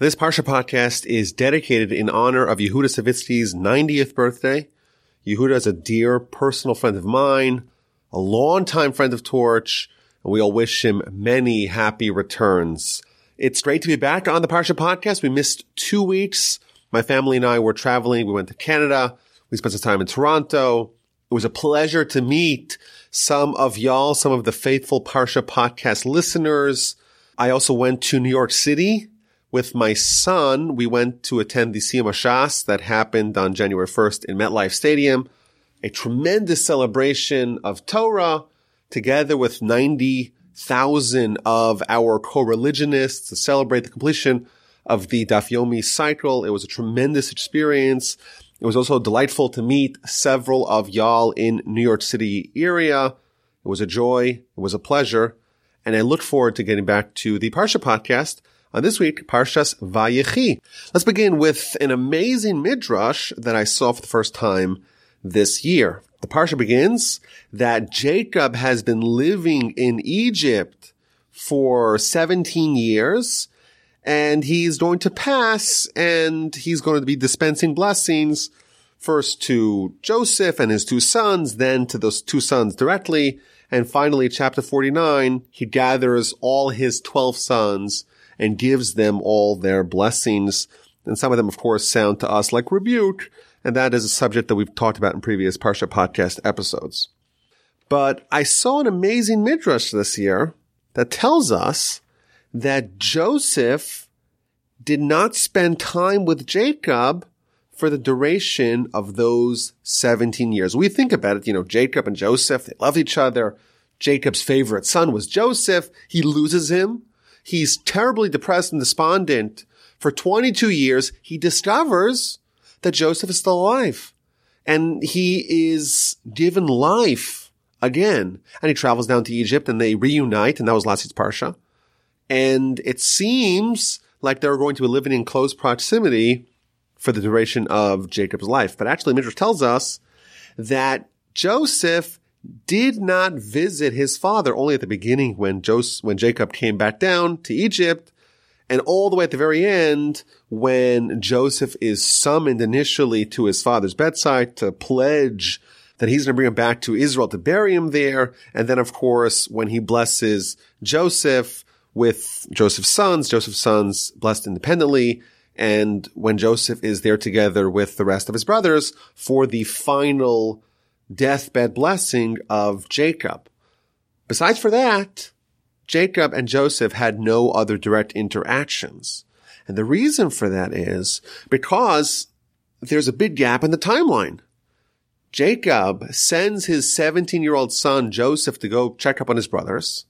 This Parsha podcast is dedicated in honor of Yehuda Savitsky's 90th birthday. Yehuda is a dear personal friend of mine, a longtime friend of Torch, and we all wish him many happy returns. It's great to be back on the Parsha podcast. We missed two weeks. My family and I were traveling. We went to Canada. We spent some time in Toronto. It was a pleasure to meet some of y'all, some of the faithful Parsha podcast listeners. I also went to New York City with my son, we went to attend the Siyum Shas that happened on January 1st in MetLife Stadium. A tremendous celebration of Torah together with 90,000 of our co-religionists to celebrate the completion of the Daf Yomi cycle. It was a tremendous experience. It was also delightful to meet several of y'all in New York City area. It was a joy. It was a pleasure. And I look forward to getting back to the Parsha podcast on this week, Parshas Vayechi. Let's begin with an amazing midrash that I saw for the first time this year. The Parsha begins that Jacob has been living in Egypt for 17 years and he's going to pass and he's going to be dispensing blessings first to Joseph and his two sons, then to those two sons directly. And finally, chapter 49, he gathers all his 12 sons and gives them all their blessings. And some of them, of course, sound to us like rebuke. And that is a subject that we've talked about in previous Parsha podcast episodes. But I saw an amazing midrash this year that tells us that Joseph did not spend time with Jacob for the duration of those 17 years. We think about it, you know, Jacob and Joseph, they loved each other. Jacob's favorite son was Joseph. He loses him. He's terribly depressed and despondent. For 22 years, he discovers that Joseph is still alive and he is given life again. And he travels down to Egypt and they reunite. And that was last week's Parsha. And it seems like they're going to be living in close proximity for the duration of Jacob's life. But actually, Midrash tells us that Joseph did not visit his father only at the beginning when Joseph, when Jacob came back down to Egypt and all the way at the very end when Joseph is summoned initially to his father's bedside to pledge that he's going to bring him back to Israel to bury him there. And then, of course, when he blesses Joseph with Joseph's sons, Joseph's sons blessed independently. And when Joseph is there together with the rest of his brothers for the final deathbed blessing of Jacob. Besides for that, Jacob and Joseph had no other direct interactions. And the reason for that is because there's a big gap in the timeline. Jacob sends his 17 year old son Joseph to go check up on his brothers.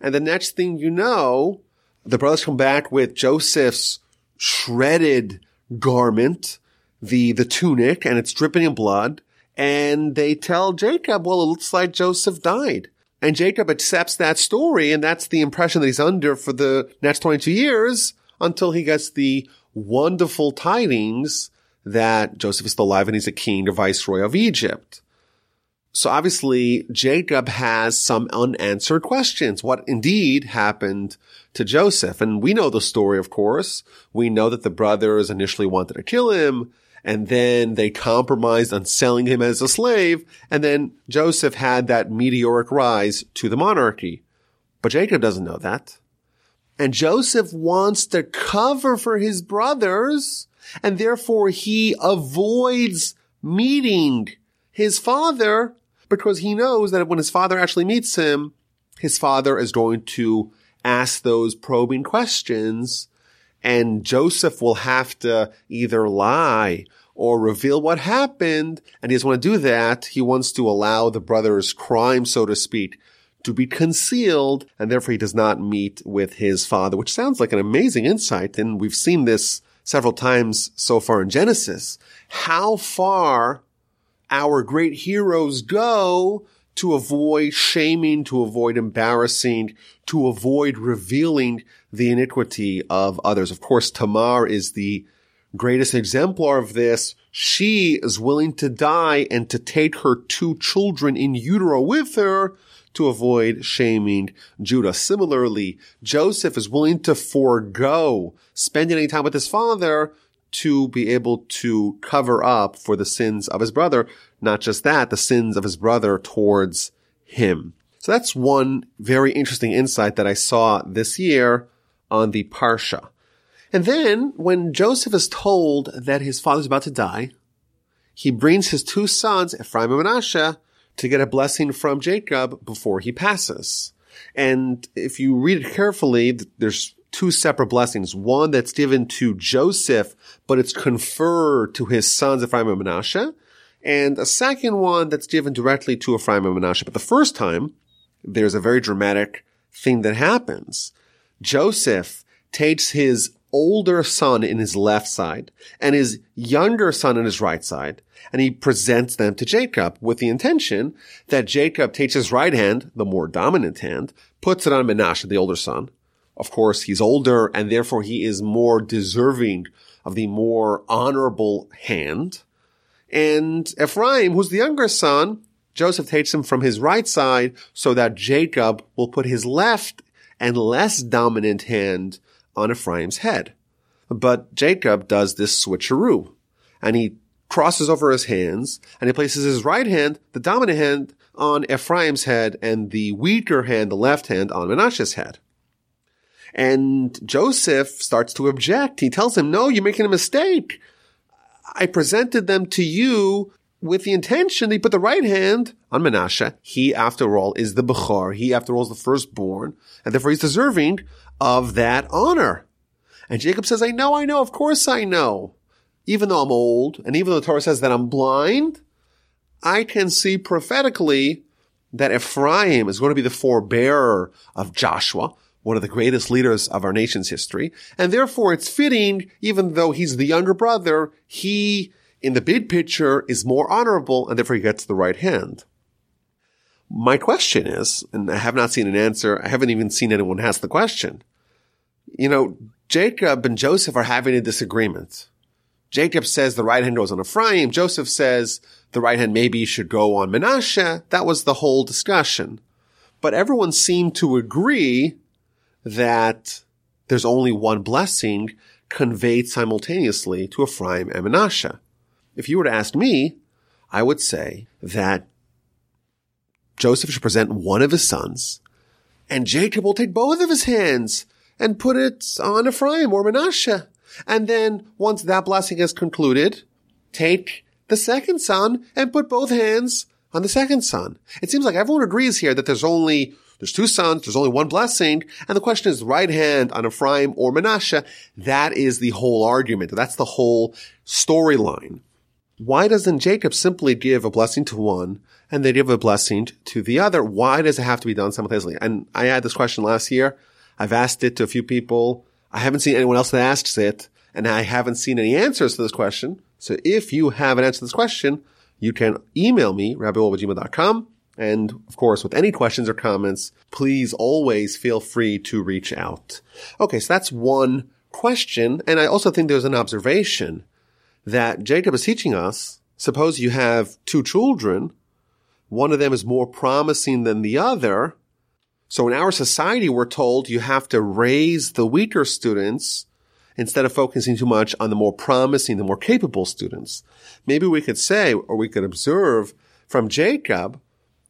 And the next thing you know, the brothers come back with Joseph's shredded garment, the, the tunic, and it's dripping in blood and they tell Jacob, well, it looks like Joseph died. And Jacob accepts that story, and that's the impression that he's under for the next 22 years until he gets the wonderful tidings that Joseph is still alive and he's a king or viceroy of Egypt. So obviously, Jacob has some unanswered questions. What indeed happened to Joseph? And we know the story, of course. We know that the brothers initially wanted to kill him and then they compromised on selling him as a slave, and then Joseph had that meteoric rise to the monarchy. But Jacob doesn't know that. And Joseph wants to cover for his brothers, and therefore he avoids meeting his father because he knows that when his father actually meets him, his father is going to ask those probing questions and Joseph will have to either lie or reveal what happened. And he doesn't want to do that. He wants to allow the brother's crime, so to speak, to be concealed. And therefore he does not meet with his father, which sounds like an amazing insight. And we've seen this several times so far in Genesis. How far our great heroes go to avoid shaming, to avoid embarrassing, to avoid revealing the iniquity of others. Of course, Tamar is the greatest exemplar of this, she is willing to die and to take her two children in utero with her to avoid shaming Judah. Similarly, Joseph is willing to forego spending any time with his father to be able to cover up for the sins of his brother. Not just that, the sins of his brother towards him. So that's one very interesting insight that I saw this year on the Parsha. And then when Joseph is told that his father's about to die, he brings his two sons, Ephraim and Manasseh, to get a blessing from Jacob before he passes. And if you read it carefully, there's two separate blessings. One that's given to Joseph, but it's conferred to his sons Ephraim and Manasseh. And a second one that's given directly to Ephraim and Manasseh. But the first time, there's a very dramatic thing that happens. Joseph takes his older son in his left side and his younger son in his right side, and he presents them to Jacob with the intention that Jacob takes his right hand, the more dominant hand, puts it on Menashe, the older son. Of course, he's older and therefore he is more deserving of the more honorable hand. And Ephraim, who's the younger son, Joseph takes him from his right side so that Jacob will put his left and less dominant hand on Ephraim's head. But Jacob does this switcheroo and he crosses over his hands and he places his right hand, the dominant hand, on Ephraim's head and the weaker hand, the left hand, on Menashe's head. And Joseph starts to object. He tells him, no, you're making a mistake. I presented them to you with the intention he put the right hand on Menashe. He, after all, is the Bechor. He, after all, is the firstborn, and therefore he's deserving of that honor. And Jacob says, I know, I know, of course I know. Even though I'm old, and even though the Torah says that I'm blind, I can see prophetically that Ephraim is going to be the forebearer of Joshua, one of the greatest leaders of our nation's history. And therefore it's fitting, even though he's the younger brother, he, in the big picture, is more honorable, and therefore he gets the right hand. My question is, and I have not seen an answer, I haven't even seen anyone ask the question. You know, Jacob and Joseph are having a disagreement. Jacob says the right hand goes on Ephraim. Joseph says the right hand maybe should go on Menashe. That was the whole discussion. But everyone seemed to agree that there's only one blessing conveyed simultaneously to Ephraim and Menashe. If you were to ask me, I would say that Joseph should present one of his sons and Jacob will take both of his hands and put it on Ephraim or Menashe. And then once that blessing is concluded, take the second son and put both hands on the second son. It seems like everyone agrees here that there's only, there's two sons, there's only one blessing, and the question is right hand on Ephraim or Menashe. That is the whole argument. That's the whole storyline. Why doesn't Jacob simply give a blessing to one and they give a blessing to the other? Why does it have to be done simultaneously? And I had this question last year. I've asked it to a few people. I haven't seen anyone else that asks it, and I haven't seen any answers to this question. So if you have an answer to this question, you can email me, rabbiwolbe@gmail.com. And of course, with any questions or comments, please always feel free to reach out. Okay, so that's one question. And I also think there's an observation that Jacob is teaching us. Suppose you have two children. One of them is more promising than the other. So in our society, we're told you have to raise the weaker students instead of focusing too much on the more promising, the more capable students. Maybe we could say, or we could observe from Jacob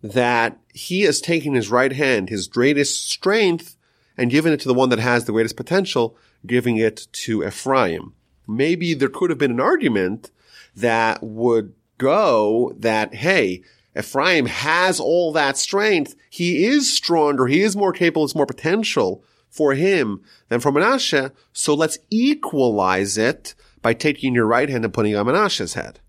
that he is taking his right hand, his greatest strength, and giving it to the one that has the greatest potential, giving it to Ephraim. Maybe there could have been an argument that would go that, hey, Ephraim has all that strength. He is stronger. He is more capable. It's more potential for him than for Menashe. So let's equalize it by taking your right hand and putting it on Menashe's head.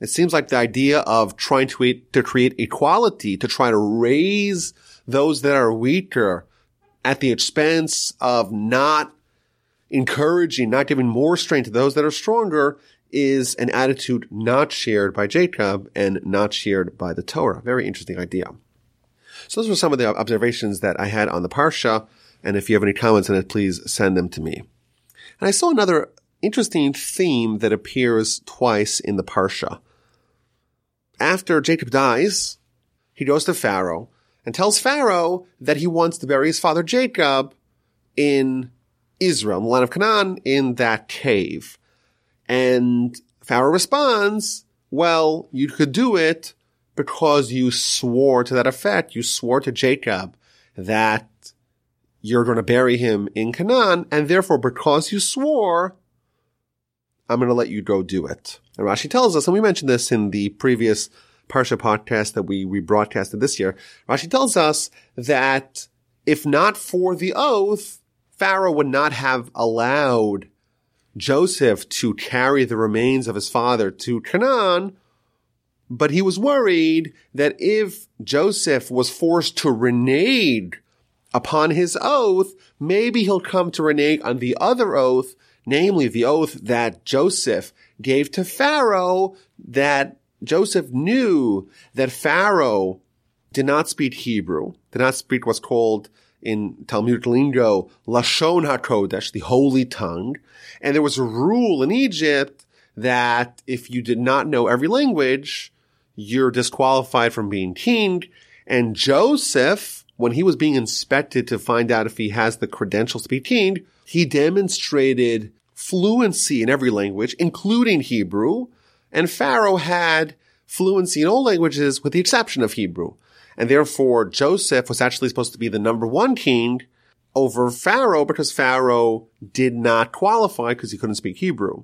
It seems like the idea of trying to to create equality, to try to raise those that are weaker at the expense of not encouraging, not giving more strength to those that are stronger is an attitude not shared by Jacob and not shared by the Torah. Very interesting idea. So those were some of the observations that I had on the Parsha. And if you have any comments on it, please send them to me. And I saw another interesting theme that appears twice in the Parsha. After Jacob dies, he goes to Pharaoh and tells Pharaoh that he wants to bury his father Jacob in Israel, the land of Canaan, in that cave. And Pharaoh responds, well, you could do it because you swore to that effect. You swore to Jacob that you're going to bury him in Canaan. And therefore, because you swore, I'm going to let you go do it. And Rashi tells us, and we mentioned this in the previous Parsha podcast that we rebroadcasted this year. Rashi tells us that if not for the oath, Pharaoh would not have allowed Joseph to carry the remains of his father to Canaan, but he was worried that if Joseph was forced to renege upon his oath, maybe he'll come to renege on the other oath, namely the oath that Joseph gave to Pharaoh that Joseph knew that Pharaoh did not speak Hebrew, did not speak what's called in Talmudic lingo, Lashon HaKodesh, the holy tongue. And there was a rule in Egypt that if you did not know every language, you're disqualified from being king. And Joseph, when he was being inspected to find out if he has the credentials to be king, he demonstrated fluency in every language, including Hebrew. And Pharaoh had fluency in all languages with the exception of Hebrew. And therefore, Joseph was actually supposed to be the number one king over Pharaoh because Pharaoh did not qualify because he couldn't speak Hebrew.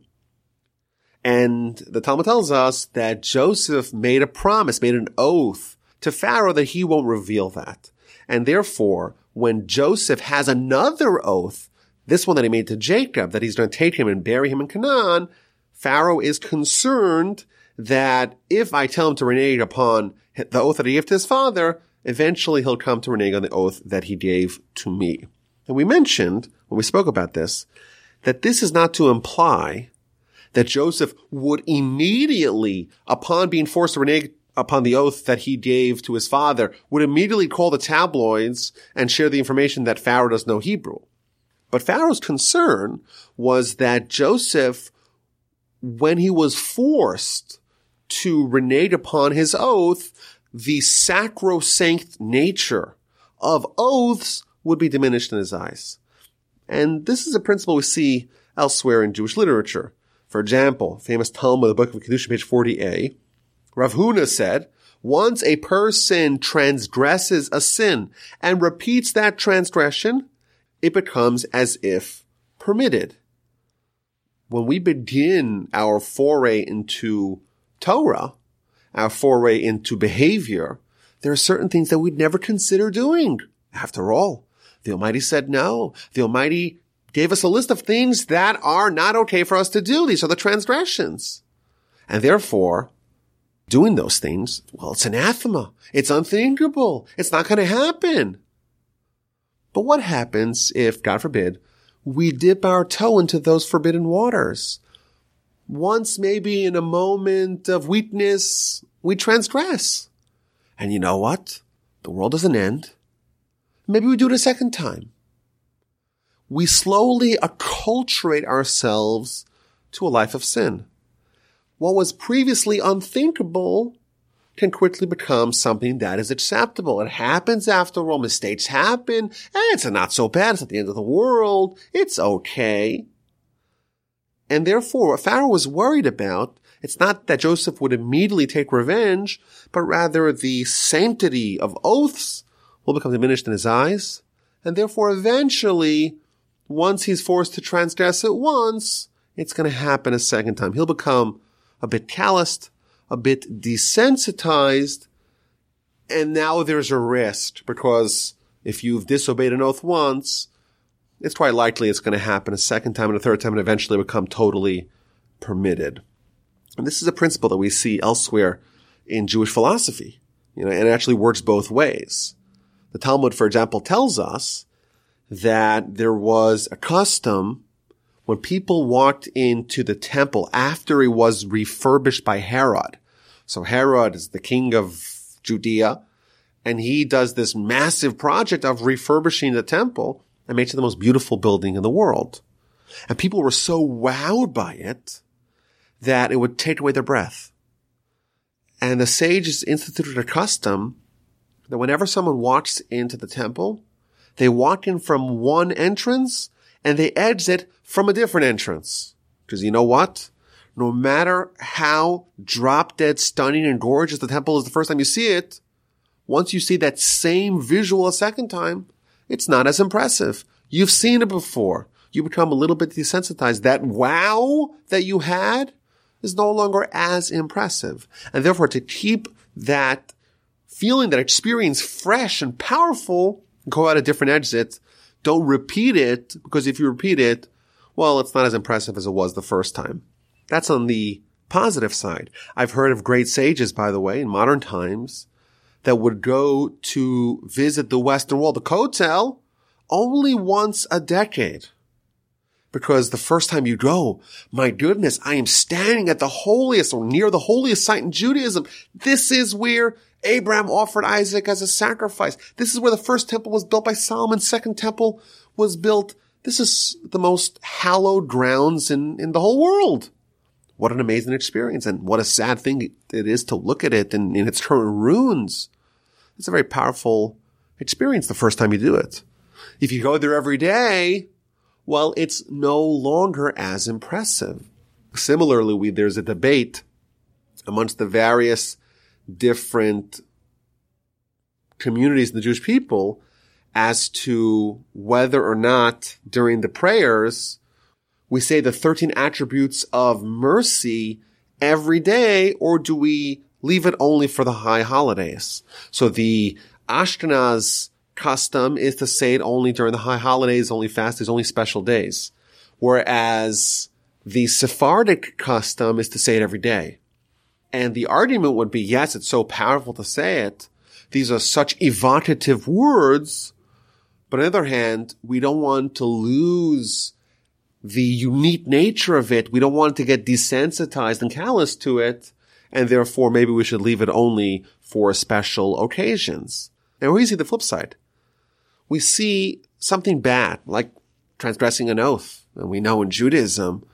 And the Talmud tells us that Joseph made a promise, made an oath to Pharaoh that he won't reveal that. And therefore, when Joseph has another oath, this one that he made to Jacob, that he's going to take him and bury him in Canaan, Pharaoh is concerned that if I tell him to renege upon the oath that he gave to his father, eventually he'll come to renege on the oath that he gave to me. And we mentioned, when we spoke about this, that this is not to imply that Joseph would immediately, upon being forced to renege upon the oath that he gave to his father, would immediately call the tabloids and share the information that Pharaoh does know Hebrew. But Pharaoh's concern was that Joseph, when he was forced to renege upon his oath, the sacrosanct nature of oaths would be diminished in his eyes. And this is a principle we see elsewhere in Jewish literature. For example, famous Talmud, the book of Kiddushin, page 40a, Rav Huna said, once a person transgresses a sin and repeats that transgression, it becomes as if permitted. When we begin our foray into Torah, our foray into behavior, there are certain things that we'd never consider doing. After all, the Almighty said no. The Almighty gave us a list of things that are not okay for us to do. These are the transgressions. And therefore, doing those things, well, it's anathema. It's unthinkable. It's not going to happen. But what happens if, God forbid, we dip our toe into those forbidden waters? Once maybe in a moment of weakness, we transgress. And you know what? The world doesn't end. Maybe we do it a second time. We slowly acculturate ourselves to a life of sin. What was previously unthinkable can quickly become something that is acceptable. It happens after all. Mistakes happen. And it's not so bad. It's not the end of the world. It's okay. And therefore, what Pharaoh was worried about, it's not that Joseph would immediately take revenge, but rather the sanctity of oaths will become diminished in his eyes. And therefore, eventually, once he's forced to transgress it once, it's going to happen a second time. He'll become a bit calloused, a bit desensitized, and now there's a risk because if you've disobeyed an oath once, it's quite likely it's going to happen a second time and a third time and eventually become totally permitted. And this is a principle that we see elsewhere in Jewish philosophy, you know, and it actually works both ways. The Talmud, for example, tells us that there was a custom when people walked into the temple after it was refurbished by Herod. So Herod is the king of Judea and he does this massive project of refurbishing the temple and makes it the most beautiful building in the world. And people were so wowed by it that it would take away their breath. And the sages instituted a custom that whenever someone walks into the temple, they walk in from one entrance and they exit from a different entrance. Because you know what? No matter how drop dead stunning and gorgeous the temple is the first time you see it, once you see that same visual a second time, it's not as impressive. You've seen it before. You become a little bit desensitized. That wow that you had is no longer as impressive. And therefore to keep that feeling, that experience fresh and powerful, go out a different exit. Don't repeat it because if you repeat it, well, it's not as impressive as it was the first time. That's on the positive side. I've heard of great sages, by the way, in modern times that would go to visit the Western Wall, the Kotel, only once a decade. Because the first time you go, my goodness, I am standing at the holiest or near the holiest site in Judaism. This is where Abraham offered Isaac as a sacrifice. This is where the first temple was built by Solomon. Second temple was built. This is the most hallowed grounds in, in the whole world. What an amazing experience and what a sad thing it is to look at it in, in its current ruins. It's a very powerful experience the first time you do it. If you go there every day, well, it's no longer as impressive. Similarly, we, there's a debate amongst the various different communities in the Jewish people as to whether or not during the prayers we say the 13 attributes of mercy every day, or do we leave it only for the high holidays? So the Ashkenaz custom is to say it only during the high holidays, only fast days, only special days. Whereas the Sephardic custom is to say it every day. And the argument would be, yes, it's so powerful to say it. These are such evocative words. But on the other hand, we don't want to lose the unique nature of it. We don't want to get desensitized and callous to it. And therefore, maybe we should leave it only for special occasions. And we see the flip side. We see something bad, like transgressing an oath. And we know in Judaism,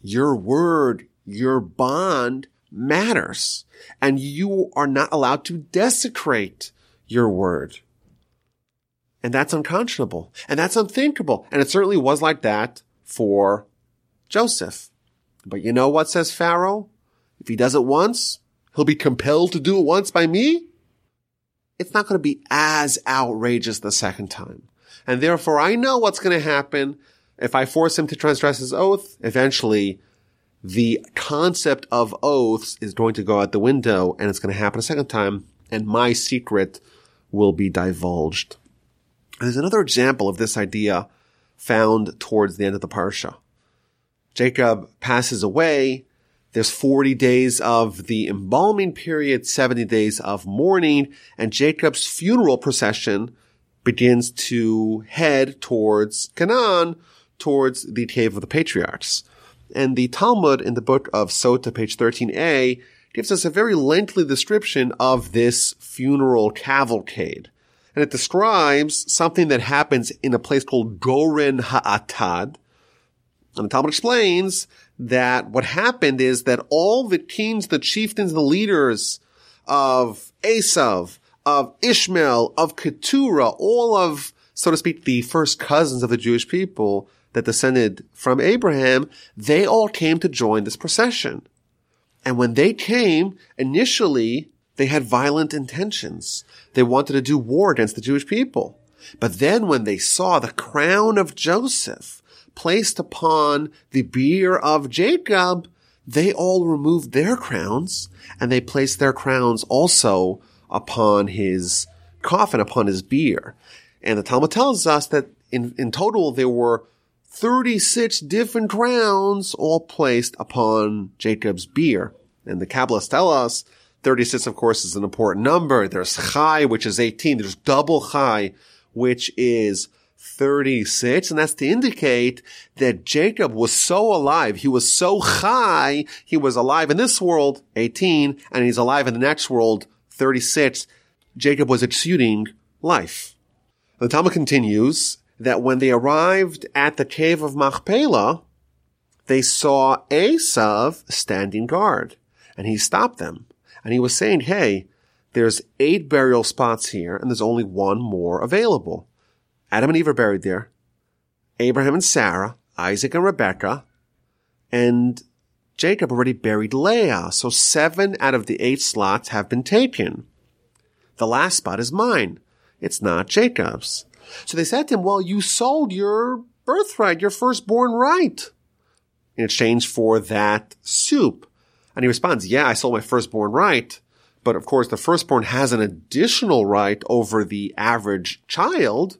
your word, your bond matters. And you are not allowed to desecrate your word. And that's unconscionable. And that's unthinkable. And it certainly was like that for Joseph. But you know what says Pharaoh? If he does it once, he'll be compelled to do it once by me. It's not going to be as outrageous the second time. And therefore I know what's going to happen if I force him to transgress his oath. Eventually the concept of oaths is going to go out the window and it's going to happen a second time and my secret will be divulged. There's another example of this idea found towards the end of the parsha. Jacob passes away. There's 40 days of the embalming period, 70 days of mourning, and Jacob's funeral procession begins to head towards Canaan, towards the cave of the patriarchs. And the Talmud in the book of Sota, page 13a, gives us a very lengthy description of this funeral cavalcade and it describes something that happens in a place called Goren Ha'atad. And the Talmud explains that what happened is that all the kings, the chieftains, the leaders of Esav, of Ishmael, of Keturah, all of, so to speak, the first cousins of the Jewish people that descended from Abraham, they all came to join this procession. And when they came, initially, they had violent intentions. They wanted to do war against the Jewish people. But then when they saw the crown of Joseph placed upon the bier of Jacob, they all removed their crowns and they placed their crowns also upon his coffin, upon his bier. And the Talmud tells us that in, in total there were 36 different crowns all placed upon Jacob's bier. And the Kabbalists tell us 36, of course, is an important number. There's Chai, which is 18. There's double Chai, which is 36. And that's to indicate that Jacob was so alive. He was so high. He was alive in this world, 18, and he's alive in the next world, 36. Jacob was exuding life. The Talmud continues that when they arrived at the cave of Machpelah, they saw Esav standing guard and he stopped them and he was saying, Hey, there's eight burial spots here and there's only one more available. Adam and Eve are buried there. Abraham and Sarah, Isaac and Rebekah, and Jacob already buried Leah. So seven out of the eight slots have been taken. The last spot is mine. It's not Jacob's. So they said to him, well, you sold your birthright, your firstborn right in exchange for that soup. And he responds, yeah, I sold my firstborn right. But of course, the firstborn has an additional right over the average child,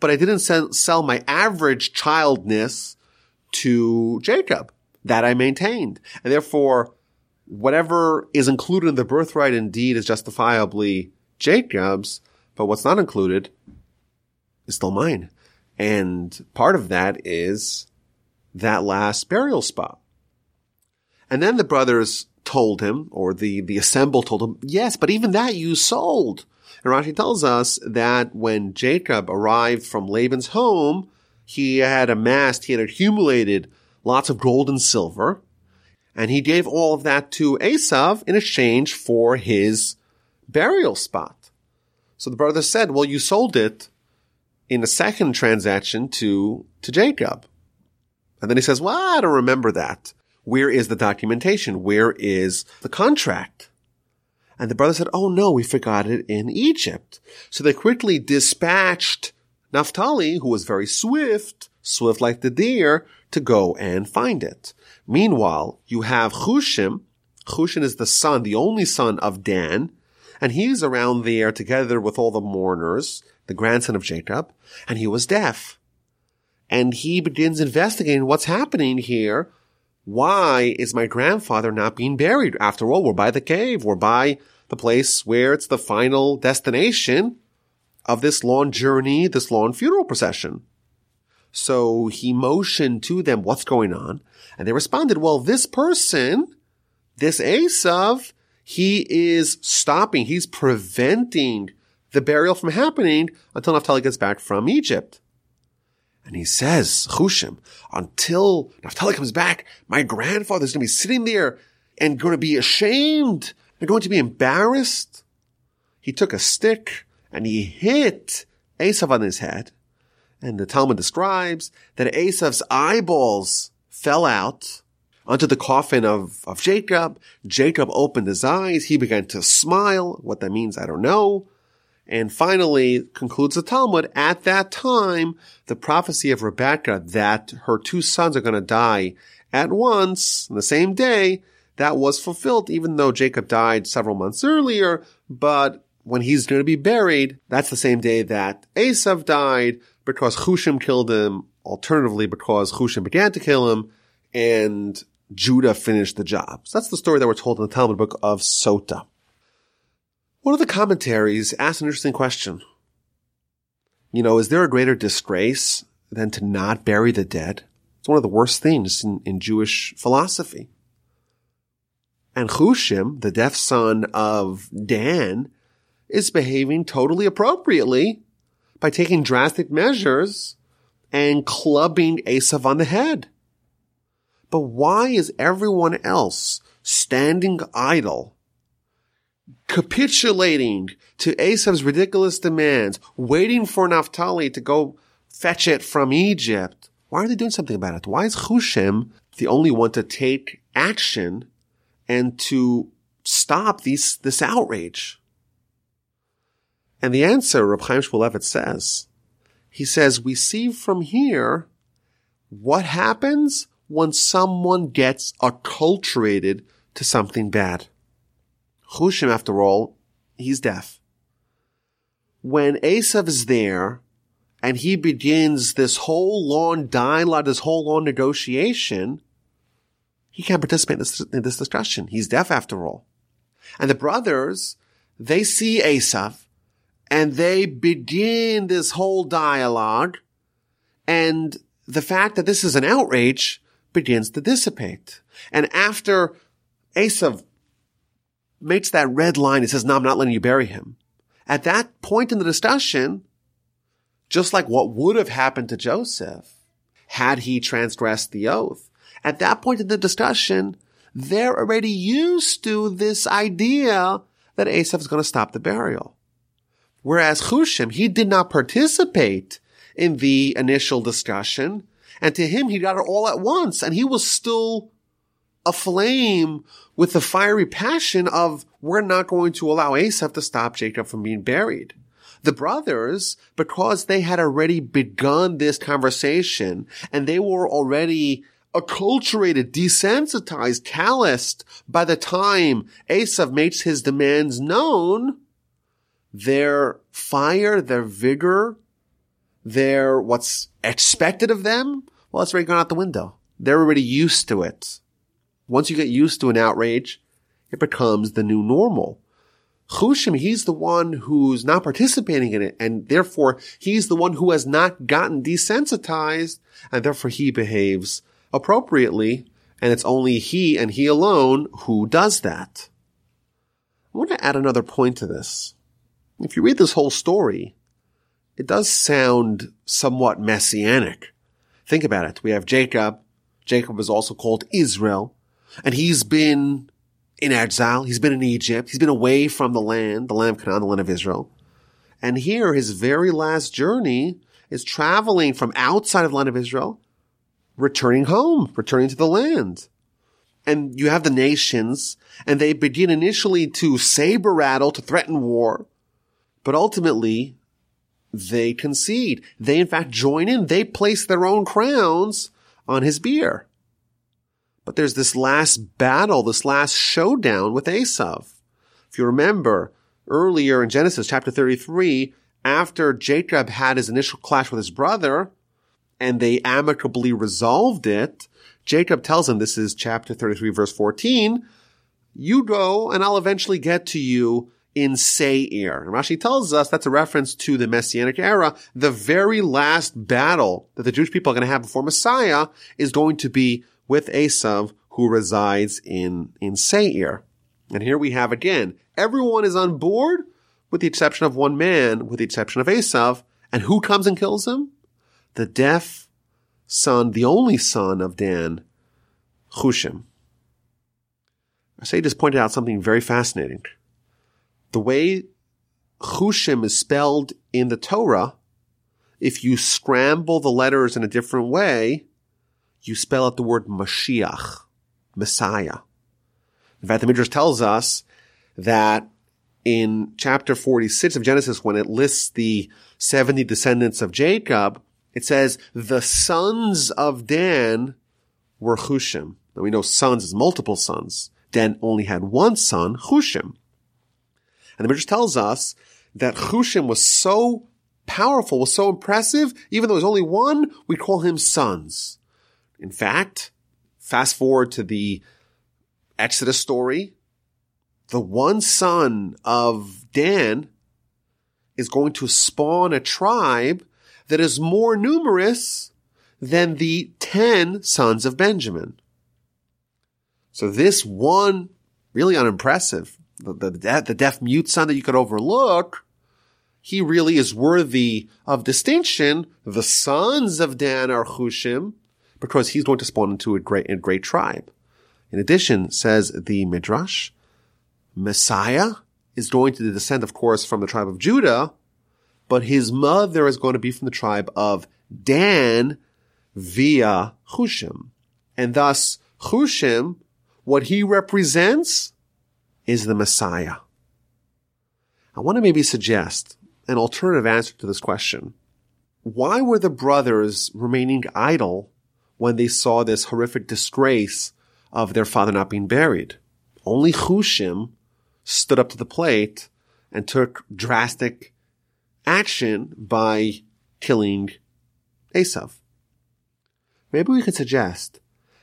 but I didn't sell my average childness to Jacob. That I maintained. And therefore, whatever is included in the birthright indeed is justifiably Jacob's, but what's not included is still mine. And part of that is that last burial spot. And then the brothers told him, or the, the assemble told him, yes, but even that you sold. And Rashi tells us that when Jacob arrived from Laban's home, he had amassed, he had accumulated lots of gold and silver, and he gave all of that to Esav in exchange for his burial spot. So the brother said, well, you sold it in a second transaction to, to Jacob. And then he says, well, I don't remember that. Where is the documentation? Where is the contract? And the brother said, Oh no, we forgot it in Egypt. So they quickly dispatched Naphtali, who was very swift, swift like the deer, to go and find it. Meanwhile, you have Chushim. Chushim is the son, the only son of Dan, and he's around there together with all the mourners, the grandson of Jacob, and he was deaf. And he begins investigating what's happening here. Why is my grandfather not being buried? After all, we're by the cave. We're by the place where it's the final destination of this long journey, this long funeral procession. So he motioned to them, what's going on? And they responded, well, this person, this Esav, he is stopping, he's preventing the burial from happening until Naphtali gets back from Egypt. And he says, Chushim, until Naphtali comes back, my grandfather's going to be sitting there and going to be ashamed. They're going to be embarrassed. He took a stick and he hit Esav on his head. And the Talmud describes that Esav's eyeballs fell out onto the coffin of, of Jacob. Jacob opened his eyes. He began to smile. What that means, I don't know. And finally, concludes the Talmud, at that time, the prophecy of Rebekah that her two sons are going to die at once, on the same day, that was fulfilled, even though Jacob died several months earlier. But when he's going to be buried, that's the same day that Esav died because Chushim killed him, alternatively because Chushim began to kill him, and Judah finished the job. So that's the story that we're told in the Talmud book of Sota. One of the commentaries asked an interesting question. You know, is there a greater disgrace than to not bury the dead? It's one of the worst things in, in Jewish philosophy. And Chushim, the deaf son of Dan, is behaving totally appropriately by taking drastic measures and clubbing Esav on the head. But why is everyone else standing idle capitulating to Esav's ridiculous demands, waiting for Naphtali to go fetch it from Egypt. Why are they doing something about it? Why is Chushim the only one to take action and to stop these, this outrage? And the answer, Reb Chaim Shmulevitz says, he says, we see from here what happens when someone gets acculturated to something bad. Chushim, after all, he's deaf. When Esav is there and he begins this whole long dialogue, this whole long negotiation, he can't participate in this, in this discussion. He's deaf after all. And the brothers, they see Esav and they begin this whole dialogue and the fact that this is an outrage begins to dissipate. And after Esav makes that red line. He says, no, I'm not letting you bury him. At that point in the discussion, Just like what would have happened to Joseph had he transgressed the oath. At that point in the discussion, they're already used to this idea that Esav is going to stop the burial. Whereas Chushim, he did not participate in the initial discussion. And to him, he got it all at once and he was still aflame with the fiery passion of we're not going to allow Esav to stop Jacob from being buried. The brothers, because they had already begun this conversation and they were already acculturated, desensitized, calloused by the time Esav makes his demands known, their fire, their vigor, their what's expected of them, well, it's already gone out the window. They're already used to it. Once you get used to an outrage, it becomes the new normal. Chushim, he's the one who's not participating in it, and therefore he's the one who has not gotten desensitized, and therefore he behaves appropriately, and it's only he and he alone who does that. I want to add another point to this. If you read this whole story, it does sound somewhat messianic. Think about it. We have Jacob. Jacob is also called Israel, and he's been in exile. He's been in Egypt. He's been away from the land, the land of Canaan, the land of Israel. And here, his very last journey is traveling from outside of the land of Israel, returning home, returning to the land. And you have the nations, and they begin initially to saber rattle, to threaten war. But ultimately, they concede. They in fact join in. They place their own crowns on his bier. But there's this last battle, this last showdown with Esav. If you remember earlier in Genesis chapter 33, after Jacob had his initial clash with his brother and they amicably resolved it, Jacob tells him, this is chapter 33 verse 14, you go and I'll eventually get to you in Seir. And Rashi tells us that's a reference to the Messianic era. The very last battle that the Jewish people are going to have before Messiah is going to be with Esav, who resides in, in Seir. And here we have again, everyone is on board with the exception of one man, with the exception of Esav. And who comes and kills him? The deaf son, the only son of Dan, Chushim. I just pointed out something very fascinating the way Chushim is spelled in the Torah, if you scramble the letters in a different way, you spell out the word Mashiach, Messiah. In fact, the Midrash tells us that in chapter 46 of Genesis, when it lists the 70 descendants of Jacob, it says the sons of Dan were Chushim. Now we know sons is multiple sons. Dan only had one son, Chushim. And the Midrash tells us that Chushim was so powerful, was so impressive, even though there's only one, we call him sons. In fact, fast forward to the Exodus story, the one son of Dan is going to spawn a tribe that is more numerous than the 10 sons of Benjamin. So this one, really unimpressive, the, the, the deaf mute son that you could overlook, he really is worthy of distinction. The sons of Dan are Chushim because he's going to spawn into a great, a great tribe. In addition, says the Midrash, Messiah is going to descend, of course, from the tribe of Judah, but his mother is going to be from the tribe of Dan via Chushim. And thus, Chushim, what he represents is the Messiah? I want to maybe suggest an alternative answer to this question. Why were the brothers remaining idle when they saw this horrific disgrace of their father not being buried? Only Chushim stood up to the plate and took drastic action by killing Esav. Maybe we could suggest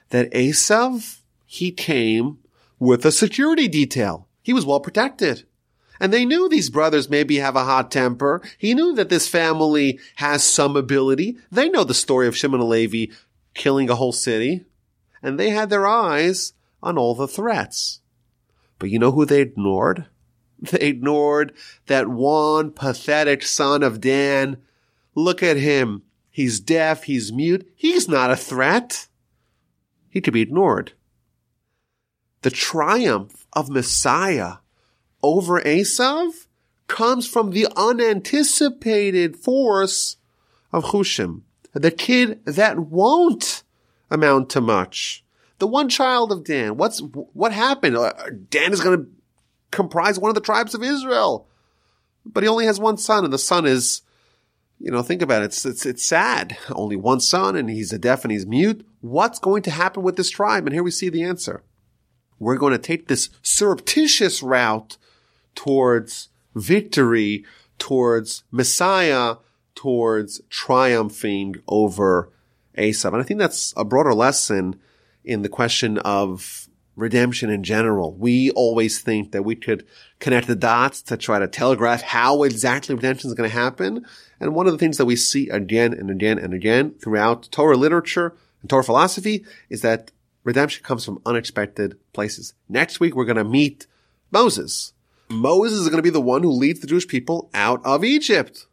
that Esav, he came with a security detail. He was well protected. And they knew these brothers maybe have a hot temper. He knew that this family has some ability. They know the story of Shimon Levi killing a whole city. And they had their eyes on all the threats. But you know who they ignored? They ignored that one pathetic son of Dan Look at him. He's deaf. He's mute. He's not a threat. He could be ignored. The triumph of Messiah over Esav comes from the unanticipated force of Chushim, the kid that won't amount to much. The one child of Dan. What's, what happened? Uh, Dan is going to comprise one of the tribes of Israel. But he only has one son and the son is, you know, think about it. It's, it's, it's sad. Only one son and he's a deaf and he's mute. What's going to happen with this tribe? And here we see the answer. We're going to take this surreptitious route towards victory, towards Messiah, towards triumphing over Esav. And I think that's a broader lesson in the question of redemption in general. We always think that we could connect the dots to try to telegraph how exactly redemption is going to happen. And one of the things that we see again and again and again throughout Torah literature and Torah philosophy is that redemption comes from unexpected places. Next week, we're going to meet Moses. Moses is going to be the one who leads the Jewish people out of Egypt.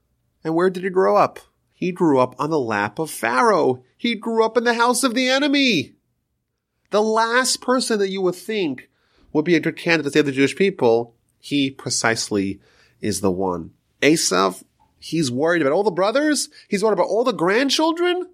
And where did he grow up? He grew up on the lap of Pharaoh. He grew up in the house of the enemy. The last person that you would think would be a good candidate to save the Jewish people, he precisely is the one. Esav, he's worried about all the brothers. He's worried about all the grandchildren,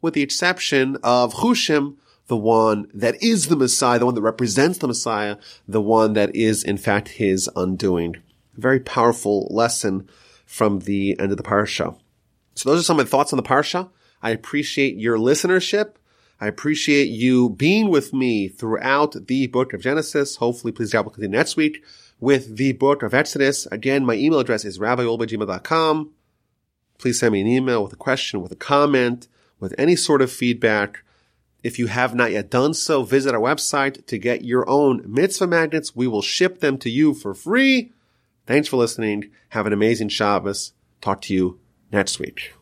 with the exception of Chushim, the one that is the Messiah, the one that represents the Messiah, the one that is in fact his undoing. very powerful lesson from the end of the parsha. So those are some of my thoughts on the parsha. I appreciate your listenership. I appreciate you being with me throughout the book of Genesis. Hopefully, please God will continue next week with the book of Exodus. Again, my email address is rabbiwolbegmail.com. Please send me an email with a question, with a comment, with any sort of feedback. If you have not yet done so, visit our website to get your own mitzvah magnets. We will ship them to you for free. Thanks for listening. Have an amazing Shabbos. Talk to you next week.